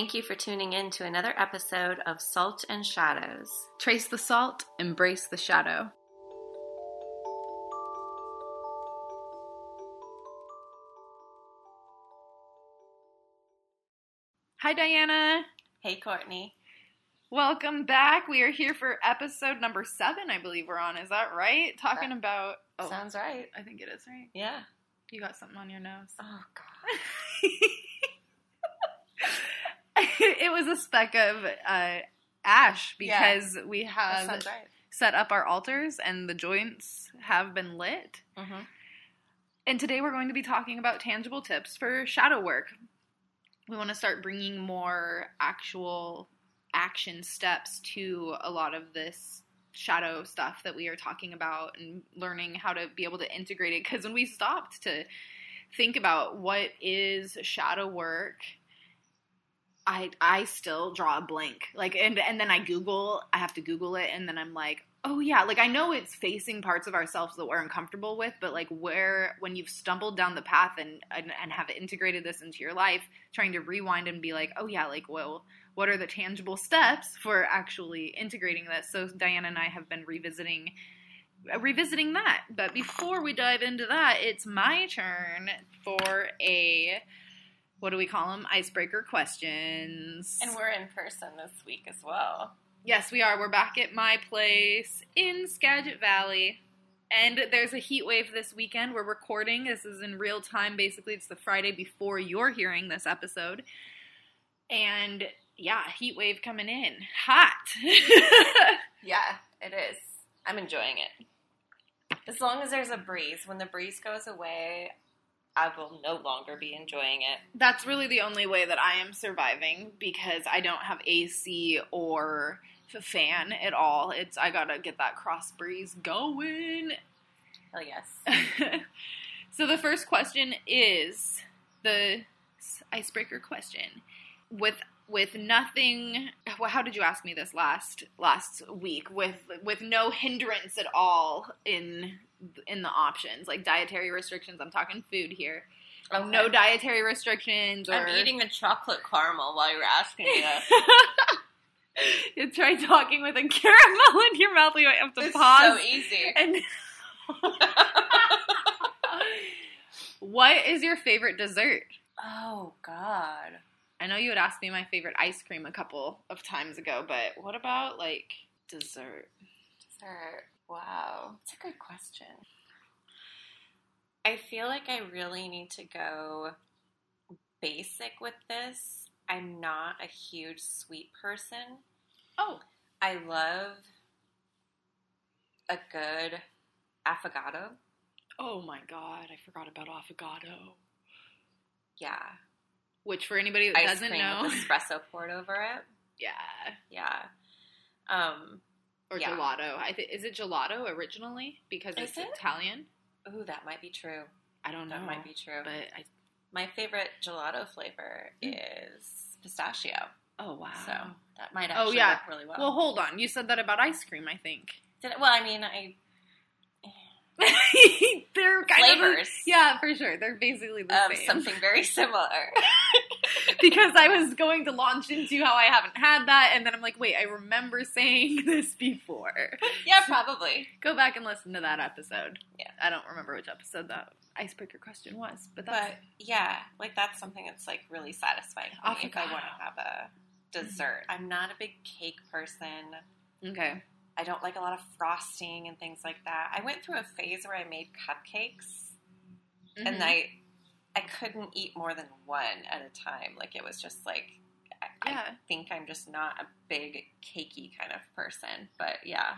Thank you for tuning in to another episode of Salt and Shadows. Trace the salt, embrace the shadow. Hi, Diana. Hey, Courtney. Welcome back. We are here for episode number seven, I believe we're on. Is that right? Talking That about. Oh, Sounds right. I think it is right. Yeah. You got something on your nose. Oh, God. it was a speck of uh, ash Yeah. because we have right. set up our altars and the joints have been lit. Mm-hmm. And today we're going to be talking about tangible tips for shadow work. We want to start bringing more actual action steps to a lot of this shadow stuff that we are talking about and learning how to be able to integrate it. Because when we stopped to think about what is shadow work, I I still draw a blank. Like and and then I Google, I have to Google it, and then I'm like, oh yeah, like I know it's facing parts of ourselves that we're uncomfortable with, but like where when you've stumbled down the path and and, and have integrated this into your life, trying to rewind and be like, oh yeah, like well, what are the tangible steps for actually integrating this? So Diana and I have been revisiting revisiting that. But before we dive into that, it's my turn for a what do we call them? Icebreaker questions. And we're in person this week as well. Yes, we are. We're back at my place in Skagit Valley. And there's a heat wave this weekend. We're recording. This is in real time. Basically, it's the Friday before you're hearing this episode. And yeah, heat wave coming in. Hot. Yeah, it is. I'm enjoying it. As long as there's a breeze. When the breeze goes away, I will no longer be enjoying it. That's really the only way that I am surviving because I don't have AC or fan at all. It's I gotta get that cross breeze going. Hell yes. so the first question is the icebreaker question. With with nothing well, how did you ask me this last last week with with no hindrance at all in in the options like dietary restrictions i'm talking food here um, Okay. no dietary restrictions or I'm eating the chocolate caramel while you're asking me you try talking with a caramel in your mouth you might have to pause. It's pause so easy. and what is your favorite dessert oh God. I know you had asked me my favorite ice cream a couple of times ago, but what about like dessert? Dessert. Wow. It's a good question. I feel like I really need to go basic with this. I'm not a huge sweet person. Oh, I love a good affogato. oh my god, I forgot about affogato. Yeah. Which for anybody that Ice doesn't know, with espresso poured over it. yeah, Yeah. Um, or Yeah. gelato. I think is it gelato originally because Is it's it? Italian. ooh, that might be true. I don't know. That might be true. but I. My favorite gelato flavor is pistachio. Oh wow. So that might Oh, actually yeah. work really well. well, hold on. You said that about ice cream. I think Did it- well, I mean, I they're kind flavors of yeah, for sure. They're basically the of same. something very similar. because I was going to launch into how I haven't had that, and then I'm like, wait, I remember saying this before. yeah, probably. Go back and listen to that episode. Yeah. I don't remember which episode that icebreaker question was, but that's But yeah, like that's something that's like really satisfying for me if I want to have a dessert. I'm not a big cake person. okay. I don't like a lot of frosting and things like that. I went through a phase where I made cupcakes Mhm. and I I couldn't eat more than one at a time. Like it was just like I, Yeah. I think I'm just not a big cakey kind of person. But yeah.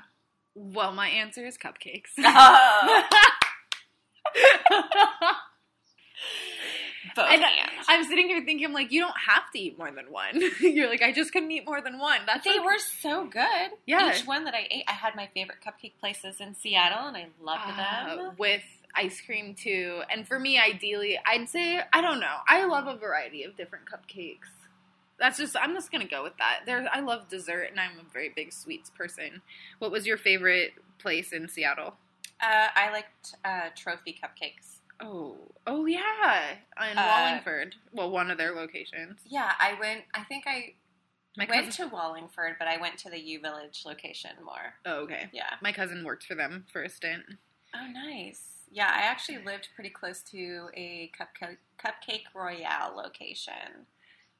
well, my answer is cupcakes. Oh, both And hands. I'm sitting here thinking, I'm like, you don't have to eat more than one. You're like, I just couldn't eat more than one. That's They okay. were so good. Yeah. Each one that I ate, I had my favorite cupcake places in Seattle, and I loved Uh, them. with ice cream too. And for me, ideally, I'd say I don't know. I love a variety of different cupcakes. That's just I'm just gonna go with that. There, I love dessert, and I'm a very big sweets person. What was your favorite place in Seattle? Uh, I liked uh, trophy cupcakes. Oh, oh yeah, in Uh, Wallingford. Well, one of their locations. Yeah, I went. I think I My went cousin. to Wallingford, but I went to the U Village location more. oh, okay. Yeah. My cousin worked for them for a stint. Oh, nice. Yeah, I actually lived pretty close to a cupcake cupcake royale location,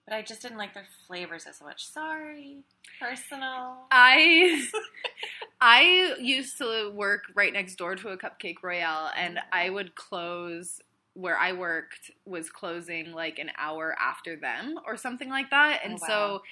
but I just didn't like their flavors as much. Sorry, personal. I I used to work right next door to a Cupcake Royale, and I would close where I worked was closing like an hour after them or something like that, and Oh, wow. so.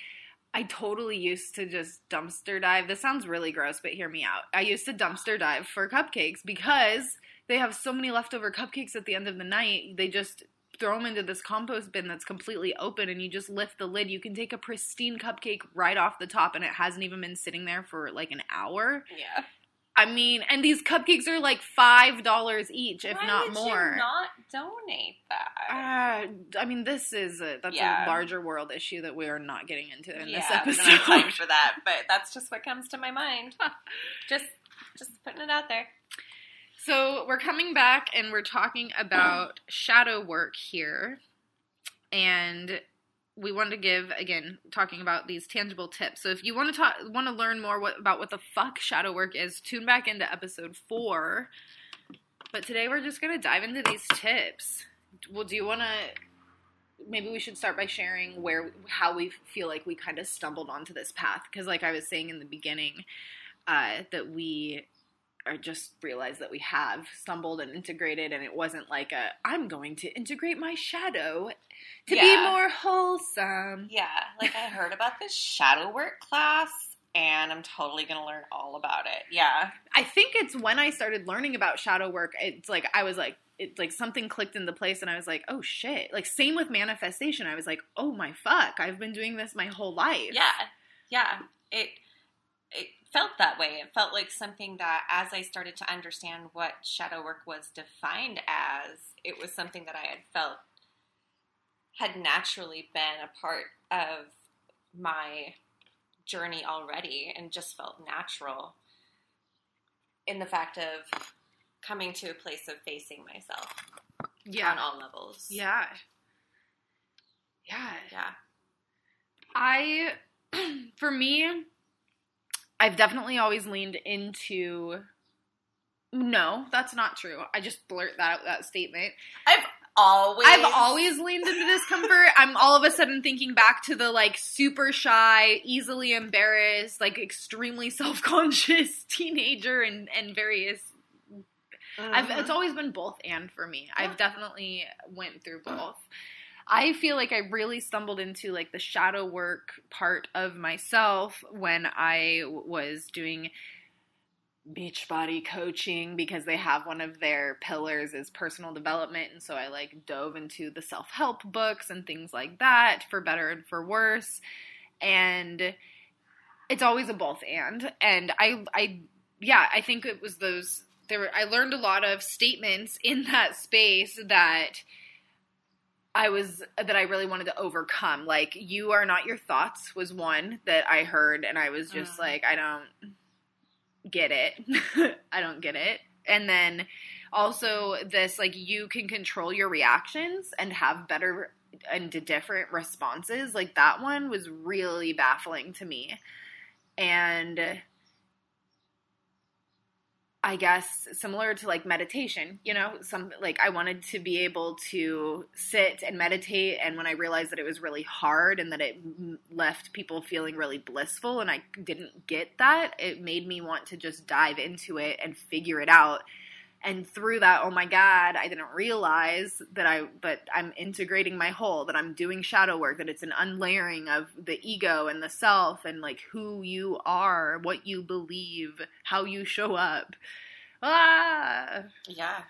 I totally used to just dumpster dive. This sounds really gross, but hear me out. I used to dumpster dive for cupcakes because they have so many leftover cupcakes at the end of the night. They just throw them into this compost bin that's completely open and you just lift the lid. You can take a pristine cupcake right off the top and it hasn't even been sitting there for like an hour. yeah, I mean, and these cupcakes are like $5 each, if Why not more. You not donate that. Uh, I mean, this is a that's Yeah. a larger world issue that we are not getting into in yeah, this episode. time for that, but that's just what comes to my mind. just, just putting it out there. So we're coming back and we're talking about shadow work here. And we want to give again talking about these tangible tips. So if you want to talk want to learn more what, about what the fuck shadow work is, tune back into episode 4. But today we're just going to dive into these tips. Well, do you want to maybe we should start by sharing where how we feel like we kind of stumbled onto this path because like I was saying in the beginning uh, that we or just realized that we have stumbled and integrated and it wasn't like a I'm going to integrate my shadow to be more wholesome. Yeah, like I heard about this shadow work class, and I'm totally gonna learn all about it. Yeah, I think it's when I started learning about shadow work, it's like I was like it's like something clicked into place and I was like, "Oh shit." Like same with manifestation. I was like, "Oh my fuck. I've been doing this my whole life." yeah, yeah. It it felt that way. It felt like something that, as I started to understand what shadow work was defined as, it was something that I had felt had naturally been a part of my journey already, and just felt natural in the fact of coming to a place of facing myself Yeah. on all levels. Yeah. Yeah. Yeah. I, for me, I've definitely always leaned into. No, that's not true. I just blurt that out, that statement. I've always I've always leaned into discomfort. I'm all of a sudden thinking back to the like super shy, easily embarrassed, like extremely self conscious teenager and, and various I've, Mhm. it's always been both and for me. Yeah. I've definitely went through both. I feel like I really stumbled into like the shadow work part of myself when I was doing Beachbody coaching because they have one of their pillars is personal development. And so I like dove into the self-help books and things like that for better and for worse. And it's always a both and. And I I yeah, I think it was those there were I learned a lot of statements in that space that I was that I really wanted to overcome. Like you are not your thoughts was one that I heard and I was just Mm. like I don't get it. I don't get it. And then also this like you can control your reactions and have better and different responses. Like that one was really baffling to me. And I guess similar to like meditation, you know, some like I wanted to be able to sit and meditate and when I realized that it was really hard and that it left people feeling really blissful and I didn't get that, it made me want to just dive into it and figure it out. And through that, oh my god, I didn't realize that I but I'm integrating my whole, that I'm doing shadow work, that it's an unlayering of the ego and the self and like who you are, what you believe, how you show up. Ah, Yeah.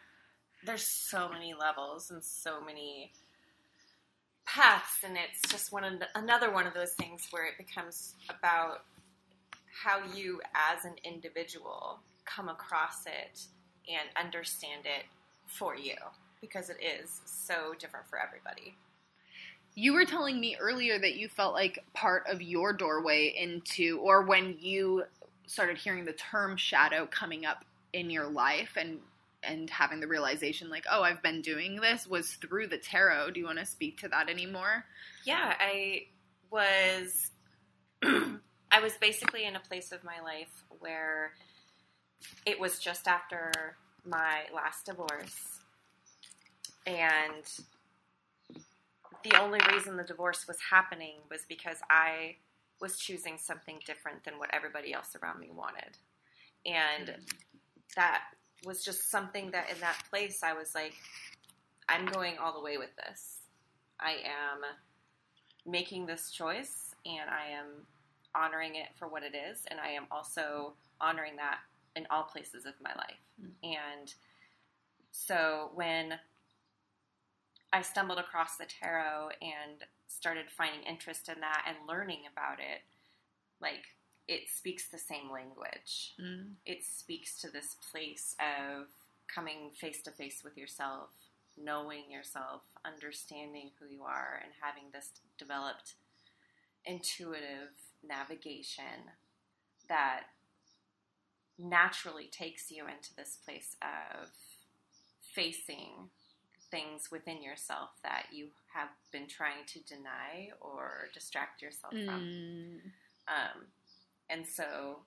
There's so many levels and so many paths, and it's just one of the, another one of those things where it becomes about how you, as an individual, come across it and understand it for you, because it is so different for everybody. You were telling me earlier that you felt like part of your doorway into, or when you started hearing the term shadow coming up in your life and and having the realization like, oh, I've been doing this was through the tarot. Do you want to speak to that anymore? Yeah, I was I was basically in a place of my life where it was just after my last divorce and the only reason the divorce was happening was because I was choosing something different than what everybody else around me wanted. And mm. that was just something that in that place I was like, I'm going all the way with this. I am making this choice and I am honoring it for what it is. And I am also honoring that in all places of my life. Mm. And so when I stumbled across the tarot and started finding interest in that and learning about it, like it speaks the same language. Mm. It speaks to this place of coming face to face with yourself, knowing yourself, understanding who you are, and having this developed intuitive navigation that naturally takes you into this place of facing things within yourself that you have been trying to deny or distract yourself mm. from. Um, and so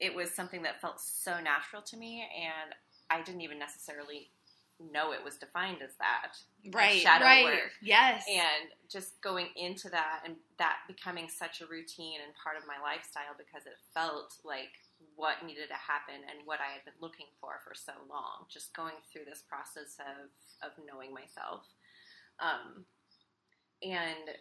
it was something that felt so natural to me, and I didn't even necessarily know it was defined as that. Right. Shadow right. work. Yes. And just going into that and that becoming such a routine and part of my lifestyle because it felt like what needed to happen and what I had been looking for for so long. Just going through this process of of knowing myself, um, and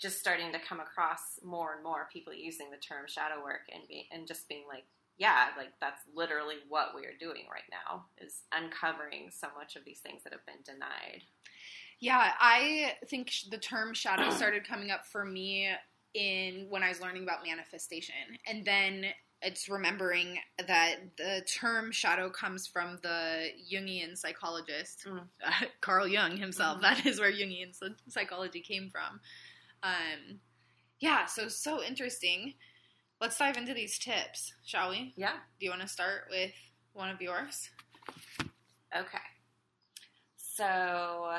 just starting to come across more and more people using the term shadow work and be, and just being like, yeah, like that's literally what we are doing right now is uncovering so much of these things that have been denied. Yeah, I think the term shadow started coming up for me in when I was learning about manifestation. And then it's remembering that the term shadow comes from the Jungian psychologist, mm. uh, Carl Jung himself. Mm. That is where Jungian psychology came from. Um, yeah, so so interesting. Let's dive into these tips, shall we? Yeah. Do you want to start with one of yours? Okay. So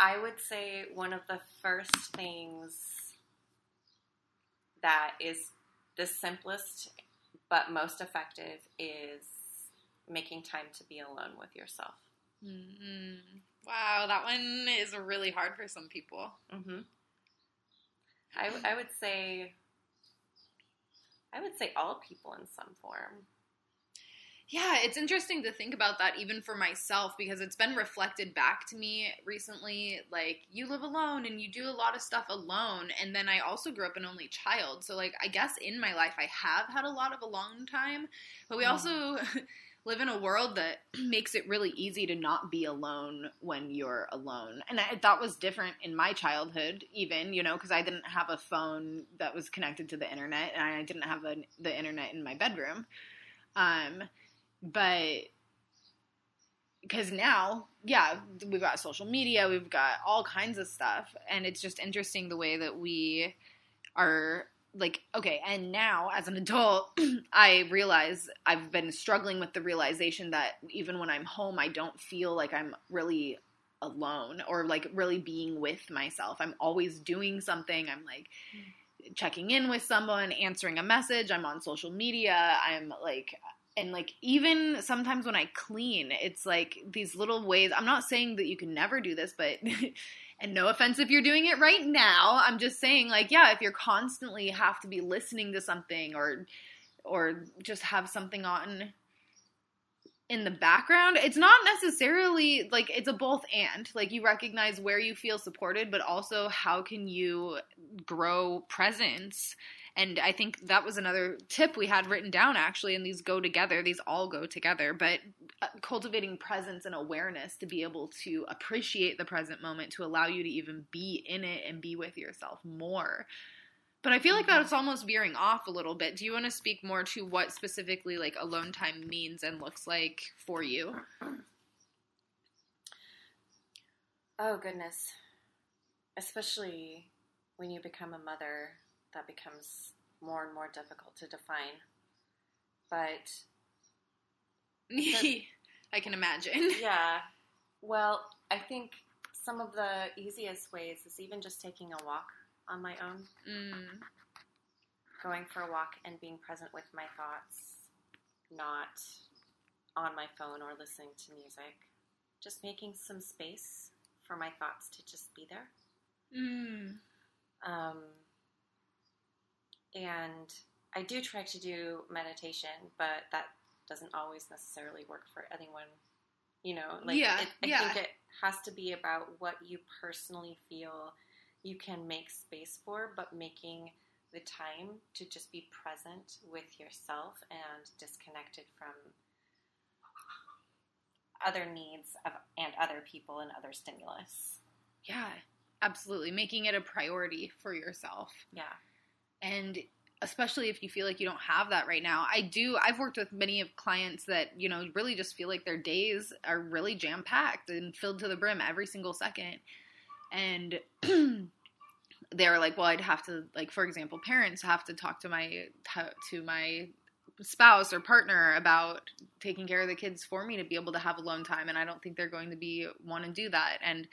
I would say one of the first things that is the simplest but most effective is making time to be alone with yourself. Mm-hmm. Wow, that one is really hard for some people. Mm-hmm. I, I would say, I would say all people in some form. Yeah, it's interesting to think about that even for myself because it's been reflected back to me recently. Like, you live alone and you do a lot of stuff alone. And then I also grew up an only child. So, like, I guess in my life I have had a lot of alone time. But we mm. also live in a world that makes it really easy to not be alone when you're alone. And I, that was different in my childhood, even, you know, because I didn't have a phone that was connected to the internet and I didn't have a, the internet in my bedroom. Um, but because now, yeah, we've got social media, we've got all kinds of stuff, and it's just interesting the way that we are like okay and now as an adult i realize i've been struggling with the realization that even when i'm home i don't feel like i'm really alone or like really being with myself. I'm always doing something. I'm like mm. checking in with someone answering a message. I'm on social media. I'm like and like even sometimes when I clean, it's like these little ways. I'm not saying that you can never do this, but and no offense if you're doing it right now. I'm just saying like yeah, if you're constantly have to be listening to something or or just have something on in the background, it's not necessarily like it's a both and. Like you recognize where you feel supported, but also how can you grow presence and I think that was another tip we had written down actually, and these go together, these all go together. But uh, cultivating presence and awareness to be able to appreciate the present moment, to allow you to even be in it and be with yourself more. But I feel like mm-hmm. that's almost veering off a little bit. Do you want to speak more to what specifically like alone time means and looks like for you? Oh, goodness. Especially when you become a mother that becomes more and more difficult to define. But I can imagine. Yeah. Well, I think some of the easiest ways is even just taking a walk on my own, Mm. going for a walk and being present with my thoughts, not on my phone or listening to music. Just making some space for my thoughts to just be there. Mm. Um, and I do try to do meditation, but that doesn't always necessarily work for anyone. You know, like Yeah, it, I yeah. think it has to be about what you personally feel you can make space for, but making the time to just be present with yourself and disconnected from other needs of, and other people and other stimulus. Yeah, absolutely. Making it a priority for yourself. Yeah. And especially if you feel like you don't have that right now. I do i've worked with many of clients that you know really just feel like their days are really jam packed and filled to the brim every single second. And they're like well i'd have to like for example parents have to talk to my to my spouse or partner about taking care of the kids for me to be able to have alone time and i don't think they're going to be want to do that. And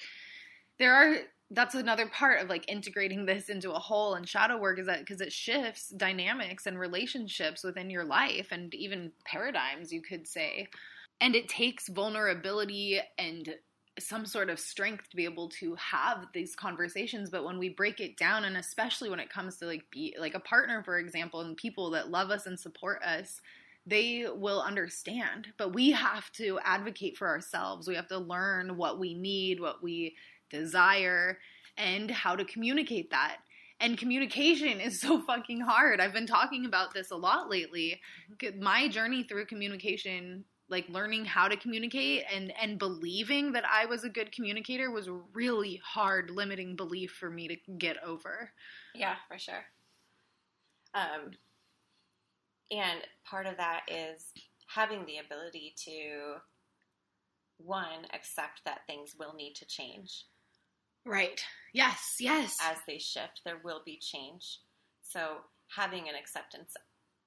there are that's another part of like integrating this into a whole and shadow work is that because it shifts dynamics and relationships within your life and even paradigms you could say. And it takes vulnerability and some sort of strength to be able to have these conversations but when we break it down and especially when it comes to like be like a partner for example and people that love us and support us they will understand. But we have to advocate for ourselves. We have to learn what we need what we desire and how to communicate that. And communication is so fucking hard. I've been talking about this a lot lately. My journey through communication, like learning how to communicate and and believing that I was a good communicator was really hard limiting belief for me to get over. Yeah, for sure. Um, and part of that is having the ability to, one, accept that things will need to change. Right. Yes, yes. As they shift, there will be change. So having an acceptance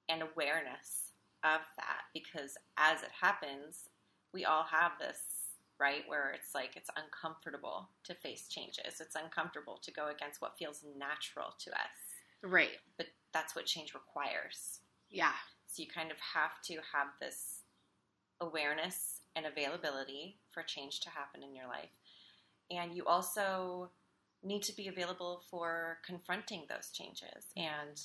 and awareness of that, because as it happens, we all have this, right, where it's like it's uncomfortable to face changes. It's uncomfortable to go against what feels natural to us. right. but that's what change requires. Yeah. So you kind of have to have this awareness and availability for change to happen in your life. And you also need to be available for confronting those changes and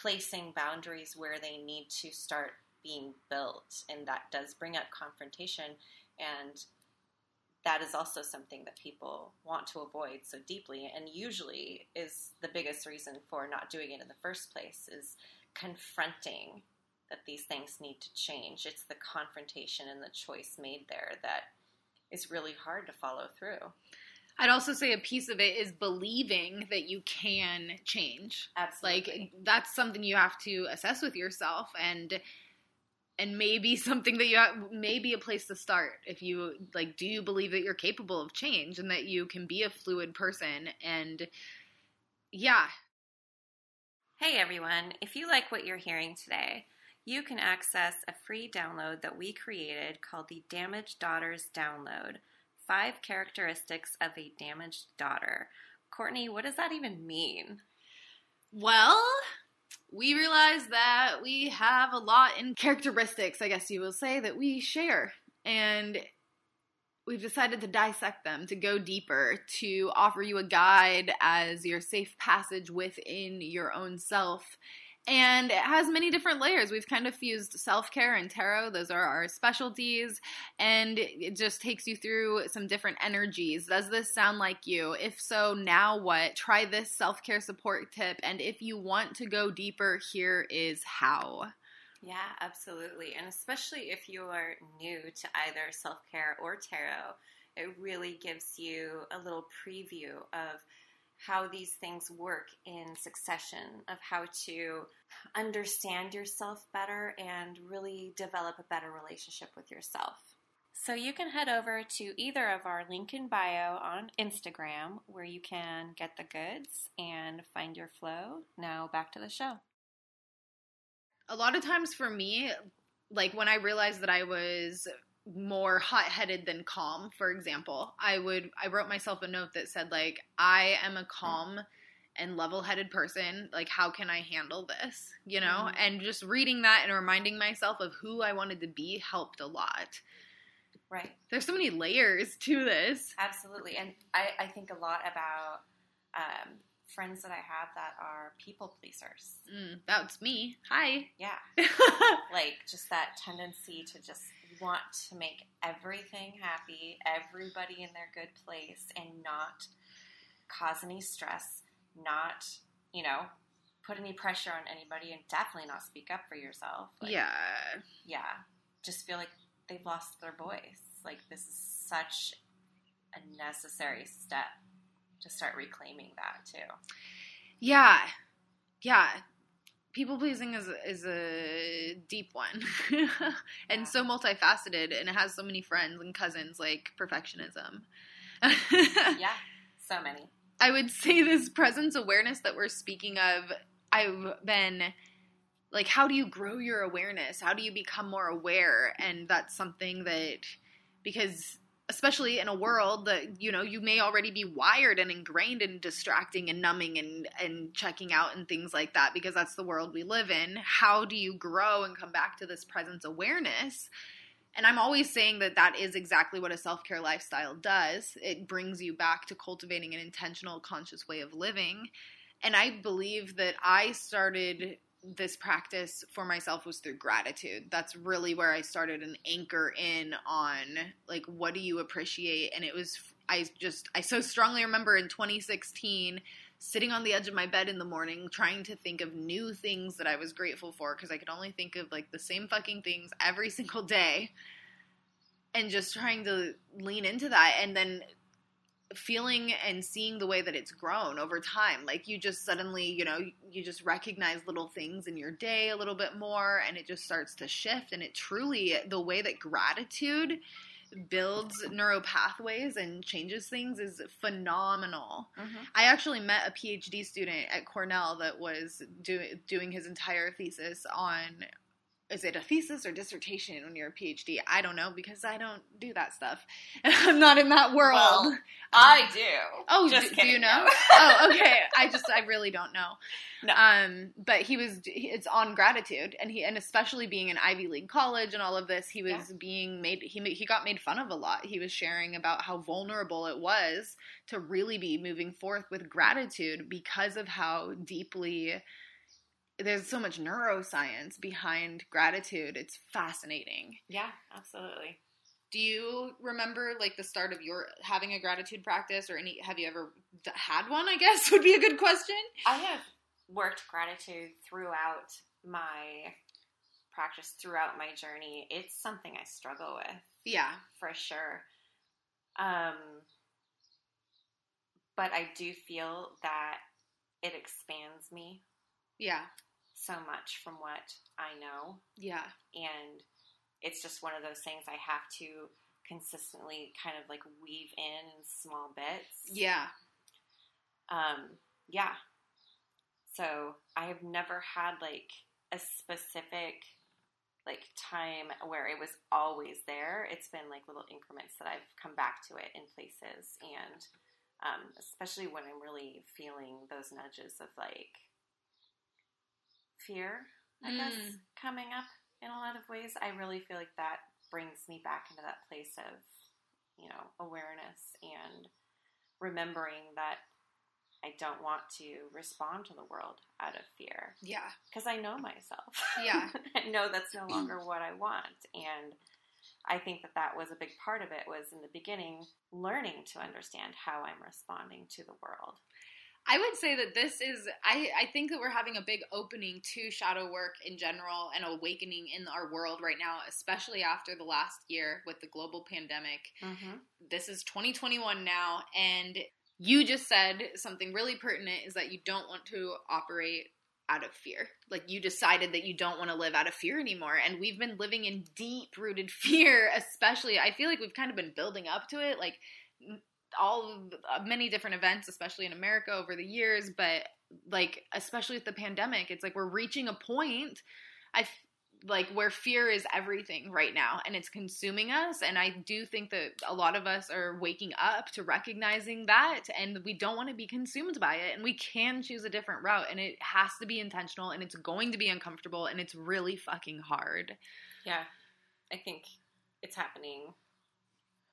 placing boundaries where they need to start being built. And that does bring up confrontation. And that is also something that people want to avoid so deeply and usually is the biggest reason for not doing it in the first place is confronting that these things need to change it's the confrontation and the choice made there that is really hard to follow through. I'd also say a piece of it is believing that you can change. absolutely. like that's something you have to assess with yourself and and maybe something that you have maybe a place to start if you like do you believe that you're capable of change and that you can be a fluid person and yeah. Hey everyone, if you like what you're hearing today, you can access a free download that we created called the Damaged Daughters Download Five Characteristics of a Damaged Daughter. Courtney, what does that even mean? well we realize that we have a lot in characteristics i guess you will say that we share and we've decided to dissect them to go deeper to offer you a guide as your safe passage within your own self and it has many different layers. We've kind of fused self-care and tarot. Those are our specialties. And it just takes you through some different energies. Does this sound like you? If so now what? Try this self-care support tip. And if you want to go deeper here is how. Yeah, absolutely. And especially if you are new to either self care or tarot, it really gives you a little preview of how these things work in succession, of how to understand yourself better and really develop a better relationship with yourself. So you can head over to either of our link in bio on Instagram where you can get the goods and find your flow. Now back to the show. a lot of times for me like when I realized that I was more hot-headed than calm, for example, I would I wrote myself a note that said like I am a calm and level-headed person. Like how can I handle this? You know? Mhm. And just reading that and reminding myself of who I wanted to be helped a lot. Right. There's so many layers to this. Absolutely. And I, I think a lot about um, friends that I have that are people pleasers. Mm, that's me. Hi. Yeah. Like just that tendency to just want to make everything happy, everybody in their good place, and not cause any stress, not, you know, put any pressure on anybody, and definitely not speak up for yourself. Like, yeah. Yeah. Just feel like they've lost their voice. Like this is such a necessary step to start reclaiming that too. Yeah. Yeah. People pleasing is is a deep one. and Yeah. so multifaceted and it has so many friends and cousins like perfectionism. Yeah. So many. I would say this presence awareness that we're speaking of, I've been like, how do you grow your awareness? How do you become more aware? And that's something that, because especially in a world that, you know, you may already be wired and ingrained in distracting and numbing and, and checking out and things like that, because that's the world we live in. How do you grow and come back to this presence awareness? And I'm always saying that that is exactly what a self care lifestyle does. It brings you back to cultivating an intentional, conscious way of living. And I believe that I started this practice for myself was through gratitude. That's really where I started an anchor in on like what do you appreciate and it was I just I so strongly remember in 2016 sitting on the edge of my bed in the morning trying to think of new things that I was grateful for because I could only think of like the same fucking things every single day and just trying to lean into that and then feeling and seeing the way that it's grown over time like you just suddenly you know you just recognize little things in your day a little bit more and it just starts to shift and it truly the way that gratitude builds neural pathways and changes things is phenomenal Mm-hmm. I actually met a PhD student at Cornell that was do, doing his entire thesis on is it a thesis or dissertation when you're a PhD? I don't know because I don't do that stuff. I'm not in that world. Well, I do. oh, just do, do you know? no. oh, okay. I just I really don't know. No. Um, but he was it's on gratitude, and he and especially being an Ivy League college and all of this, he was Yeah. being made he he got made fun of a lot. He was sharing about how vulnerable it was to really be moving forth with gratitude because of how deeply there's so much neuroscience behind gratitude. It's fascinating. Yeah, absolutely. Do you remember like the start of your having a gratitude practice or any have you ever had one, I guess would be a good question. I have worked gratitude throughout my practice, throughout my journey. It's something I struggle with Yeah. for sure. Um, but I do feel that it expands me Yeah. So much from what I know. Yeah. and it's just one of those things I have to consistently kind of like weave in small bits. Yeah. Um, yeah. So I have never had like a specific like time where it was always there. It's been like little increments that I've come back to it in places and um, especially when I'm really feeling those nudges of like fear, I guess, Mm. coming up in a lot of ways. I really feel like that brings me back into that place of, you know, awareness and remembering that I don't want to respond to the world out of fear Yeah. because I know myself. Yeah. I know that's no longer what I want. And I think that that was a big part of it was in the beginning learning to understand how I'm responding to the world. I would say that this is I, I think that we're having a big opening to shadow work in general and awakening in our world right now, especially after the last year with the global pandemic. Mm-hmm. This is 2021 now and you just said something really pertinent is that you don't want to operate out of fear. Like you decided that you don't want to live out of fear anymore. And we've been living in deep rooted fear, especially. I feel like we've kind of been building up to it. Like all uh, many different events, especially in America over the years, but like especially with the pandemic, it's like we're reaching a point. I like where fear is everything right now and it's consuming us and i do think that a lot of us are waking up to recognizing that and we don't want to be consumed by it and we can choose a different route and it has to be intentional and it's going to be uncomfortable and it's really fucking hard Yeah. I think it's happening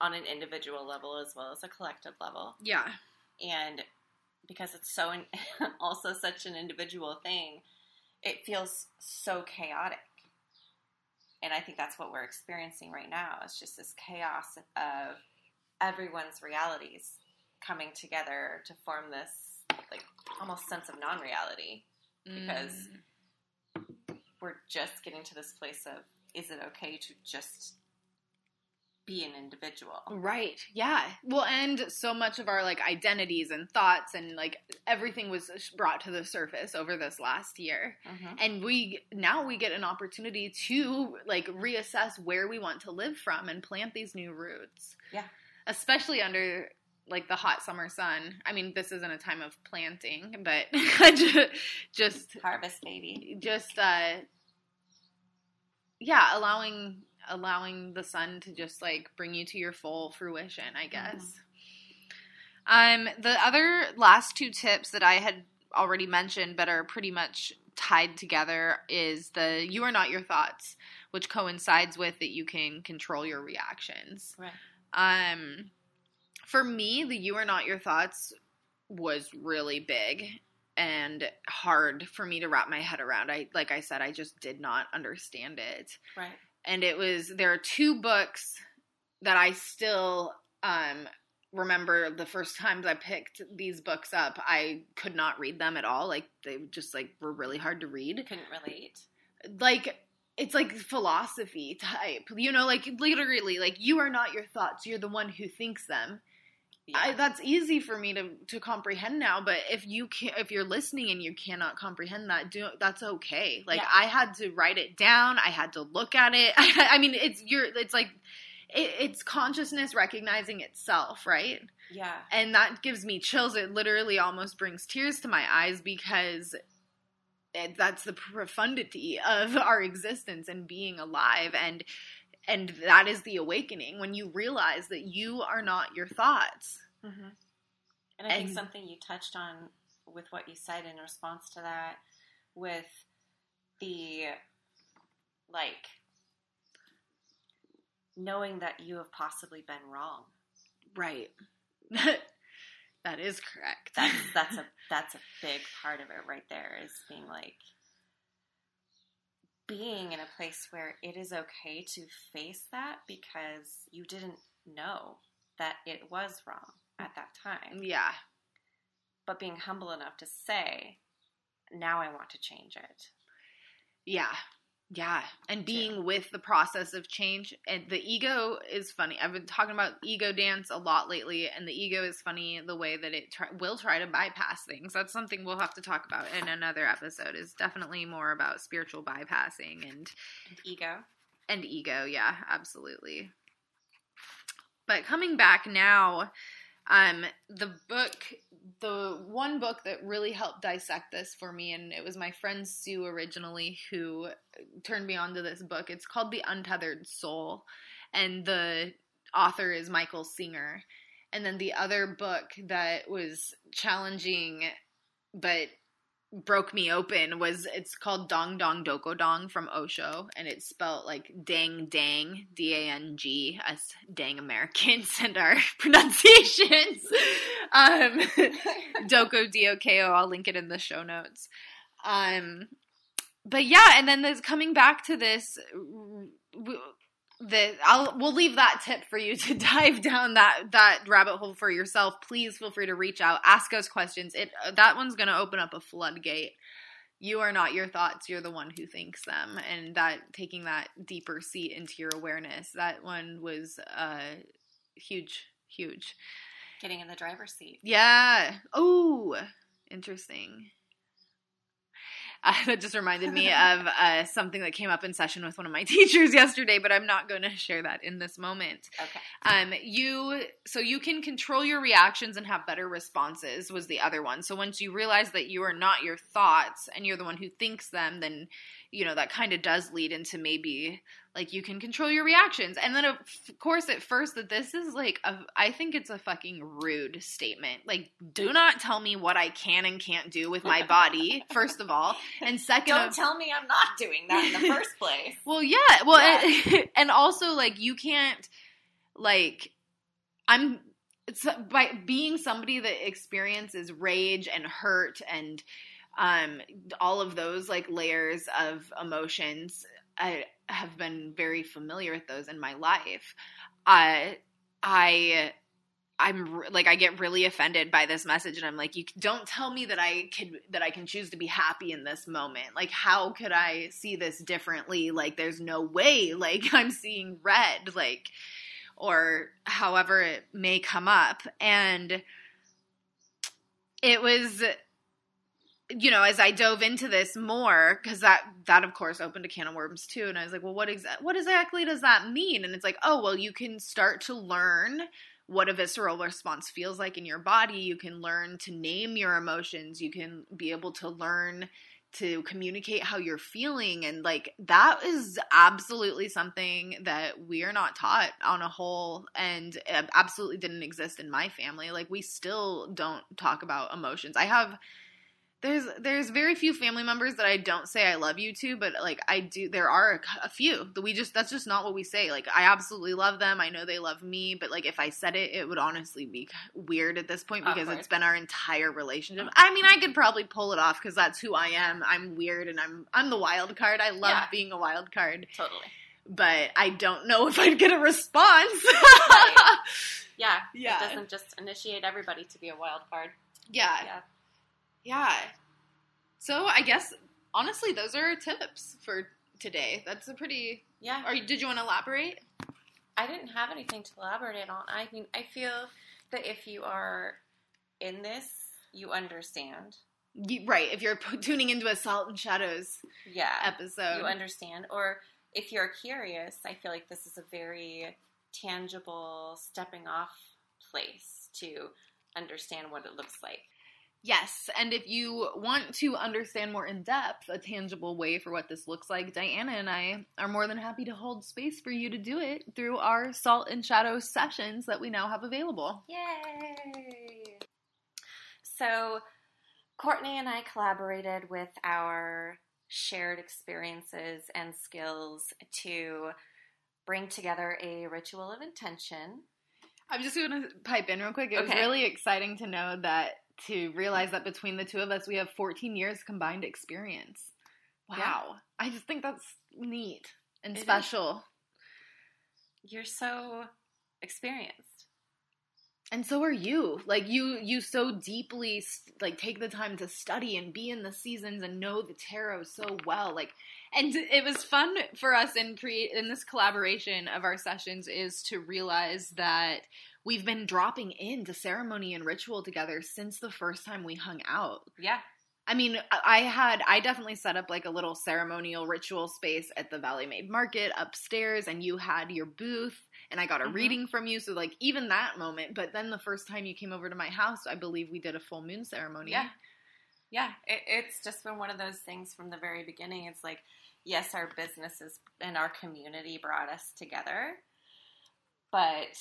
on an individual level as well as a collective level. yeah And because it's so in, also such an individual thing, it feels so chaotic. And I think that's what we're experiencing right now. It's just this chaos of everyone's realities coming together to form this like almost sense of non-reality Because- Mm. we're just getting to this place of is it okay to just be an individual? Right. Yeah. Well, and so much of our like identities and thoughts and like everything was brought to the surface over this last year. Mhm. And we now we get an opportunity to like reassess where we want to live from and plant these new roots. Yeah. Especially under like the hot summer sun. I mean, this isn't a time of planting, but just Harvest maybe. just uh yeah allowing allowing the sun to just like bring you to your full fruition i guess um the other last two tips that i had already mentioned but are pretty much tied together is the you are not your thoughts which coincides with that you can control your reactions Right. um for me the you are not your thoughts was really big and hard for me to wrap my head around. I like I said I just did not understand it. Right. And it was there are two books that I still um remember the first times I picked these books up, I could not read them at all. Like they just like were really hard to read. Couldn't relate. Like it's like philosophy type. You know, like literally like you are not your thoughts, you're the one who thinks them. Yeah. I, that's easy for me to to comprehend now. But if you can, if you're listening and you cannot comprehend that, do that's okay. Like Yeah. I had to write it down. I had to look at it. I, mean, it's you're it's like it, it's consciousness recognizing itself, right? yeah. And that gives me chills. It literally almost brings tears to my eyes because. It, that's the profundity of our existence and being alive and and that is the awakening when you realize that you are not your thoughts hmm And I think something you touched on with what you said in response to that, with the like knowing that you have possibly been wrong. Right. that is correct. That's that's a that's a big part of it right there is being like being in a place where it is okay to face that because you didn't know that it was wrong at that time. yeah. But being humble enough to say, now I want to change it. Yeah. Yeah. And being with the process of change. And the ego is funny. I've been talking about ego dance a lot lately, and the ego is funny the way that it try- will try to bypass things. That's something we'll have to talk about in another episode, is definitely more about spiritual bypassing and And ego. and ego yeah absolutely but coming back now um the book the one book that really helped dissect this for me and it was my friend sue originally who turned me on to this book. It's called the untethered soul and the author is michael singer. And then the other book that was challenging but broke me open was it's called Dong Dong Doko Dong from Osho, and it's spelled like dang dang D A N G us dang Americans and our pronunciations. um, Doko D O K O. I'll link it in the show notes. Um, but yeah, and then there's coming back to this. The I'll we'll leave that tip for you to dive down that that rabbit hole for yourself. Please feel free to reach out, ask us questions. It that one's going to open up a floodgate. You are not your thoughts; you're the one who thinks them, and that taking that deeper seat into your awareness. That one was uh, huge, huge. Getting in the driver's seat. Yeah. Oh, interesting. Uh, that just reminded me of uh, something that came up in session with one of my teachers yesterday, but I'm not going to share that in this moment. Okay. Um, you so you can control your reactions and have better responses was the other one. So once you realize that you are not your thoughts and you're the one who thinks them, then you know that kind of does lead into maybe like you can control your reactions and then of course at first that this is like a, i think it's a fucking rude statement like do not tell me what i can and can't do with my body first of all and 2nd Don't of, tell me I'm not doing that in the first place. well yeah well Yeah. And, and also like you can't like i'm it's by being somebody that experiences rage and hurt and um all of those like layers of emotions i have been very familiar with those in my life i i i'm like i get really offended by this message and i'm like you don't tell me that i can that i can choose to be happy in this moment. Like how could i see this differently? Like there's no way like i'm seeing red like or however it may come up. And it was you know as i dove into this more because that that of course opened a can of worms too. And i was like well what exa- what exactly does that mean? And it's like oh well you can start to learn what a visceral response feels like in your body. You can learn to name your emotions. You can be able to learn to communicate how you're feeling. And like that is absolutely something that we are not taught on a whole and it absolutely didn't exist in my family. Like we still don't talk about emotions. I have there's there's very few family members that I don't say I love you to, but like I do. There are a few that we just that's just not what we say. Like I absolutely love them. I know they love me, but like if I said it, it would honestly be weird at this point because Awkward. it's been our entire relationship. I mean, I could probably pull it off because that's who I am. I'm weird and I'm I'm the wild card. I love Yeah. being a wild card, Totally. but I don't know if I'd get a response. Yeah. Yeah. It doesn't just initiate everybody to be a wild card. yeah. Yeah. Yeah. So I guess honestly, those are our tips for today. That's a pretty. Yeah. Or did you want to elaborate? I didn't have anything to elaborate on. I mean, I feel that if you are in this, you understand. You, right. If you're p- tuning into a Salt and Shadows Yeah. episode, you understand. Or if you're curious, I feel like this is a very tangible stepping off place to understand what it looks like. Yes. And if you want to understand more in depth, a tangible way for what this looks like, Diana and I are more than happy to hold space for you to do it through our Salt and Shadow sessions that we now have available. Yay! So, Courtney and I collaborated with our shared experiences and skills to bring together a ritual of intention. I'm just going to pipe in real quick. It was really exciting to know that, to realize that between the two of us, we have 14 years combined experience. Wow. Yeah. I just think that's neat and It is. special. You're so experienced. And so are you. Like you you so deeply like take the time to study and be in the seasons and know the tarot so well. Like and it was fun for us in create in this collaboration of our sessions is to realize that we've been dropping into ceremony and ritual together since the first time we hung out. Yeah. I mean, I had I definitely set up like a little ceremonial ritual space at the Valley Made Market upstairs, and you had your booth, and I got a Mhm. reading from you. So like even that moment, but then the first time you came over to my house, I believe we did a full moon ceremony. Yeah. Yeah. It, it's just been one of those things from the very beginning. It's like, yes, our businesses and our community brought us together, but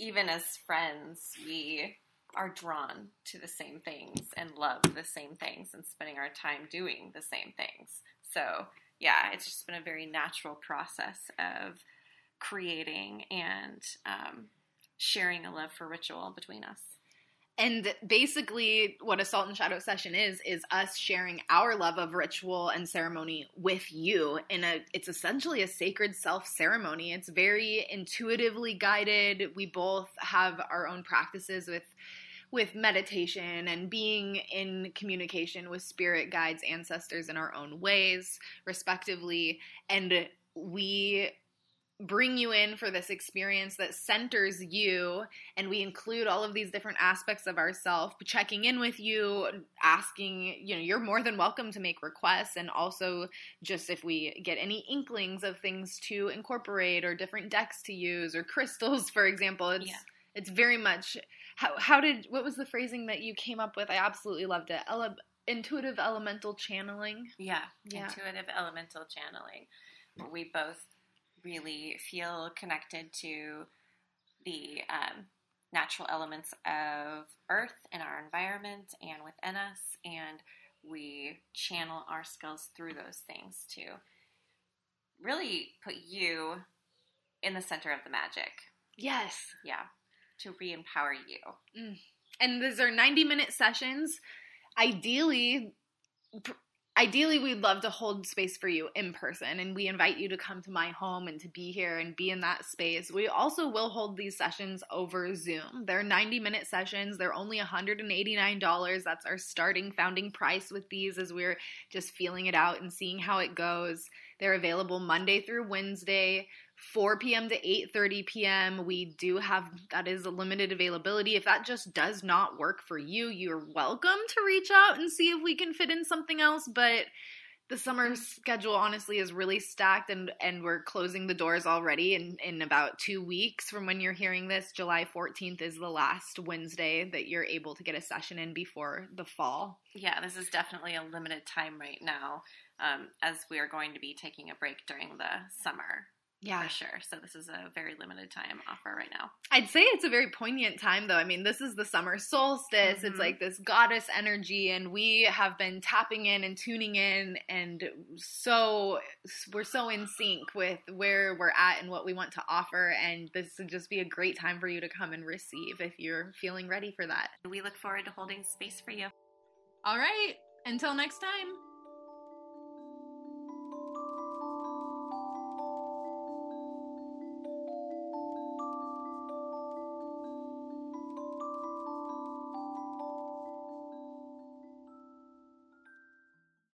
even as friends, we are drawn to the same things and love the same things and spending our time doing the same things. So, yeah, it's just been a very natural process of creating and um, sharing a love for ritual between us. And basically, what a Salt and Shadow session is is us sharing our love of ritual and ceremony with you. In a, it's essentially a sacred self ceremony. It's very intuitively guided. We both have our own practices with with meditation and being in communication with spirit guides, ancestors in our own ways, respectively. And we bring you in for this experience that centers you and we include all of these different aspects of ourself checking in with you asking you know you're more than welcome to make requests and also just if we get any inklings of things to incorporate or different decks to use or crystals for example it's Yeah. it's very much how, how did what was the phrasing that you came up with i absolutely loved it Ele- intuitive elemental channeling Yeah, Yeah. intuitive elemental channeling. We both really feel connected to the um, natural elements of Earth and our environment and within us, and we channel our skills through those things to really put you in the center of the magic. yes Yeah, to re empower you. and these are 90 minute sessions ideally ideally we'd love to hold space for you in person and we invite you to come to my home and to be here and be in that space. We also will hold these sessions over zoom. They're 90 minute sessions. They're only $189 that's our starting founding price with these as we're just feeling it out and seeing how it goes. They're available monday through wednesday 4 p.m. to 8:30 p.m. We do have that is a limited availability. If that just does not work for you, you're welcome to reach out and see if we can fit in something else, but the summer schedule honestly is really stacked and and we're closing the doors already in in about 2 weeks from when you're hearing this. July 14th is the last Wednesday that you're able to get a session in before the fall. Yeah, this is definitely a limited time right now, um, as we are going to be taking a break during the summer Yeah. for sure. So this is a very limited time offer right now. I'd say it's a very poignant time, though. I mean, this is the summer solstice. It's Mhm. like this goddess energy, and we have been tapping in and tuning in, and so we're so in sync with where we're at and what we want to offer. And this would just be a great time for you to come and receive if you're feeling ready for that. We look forward to holding space for you. All right. Until next time.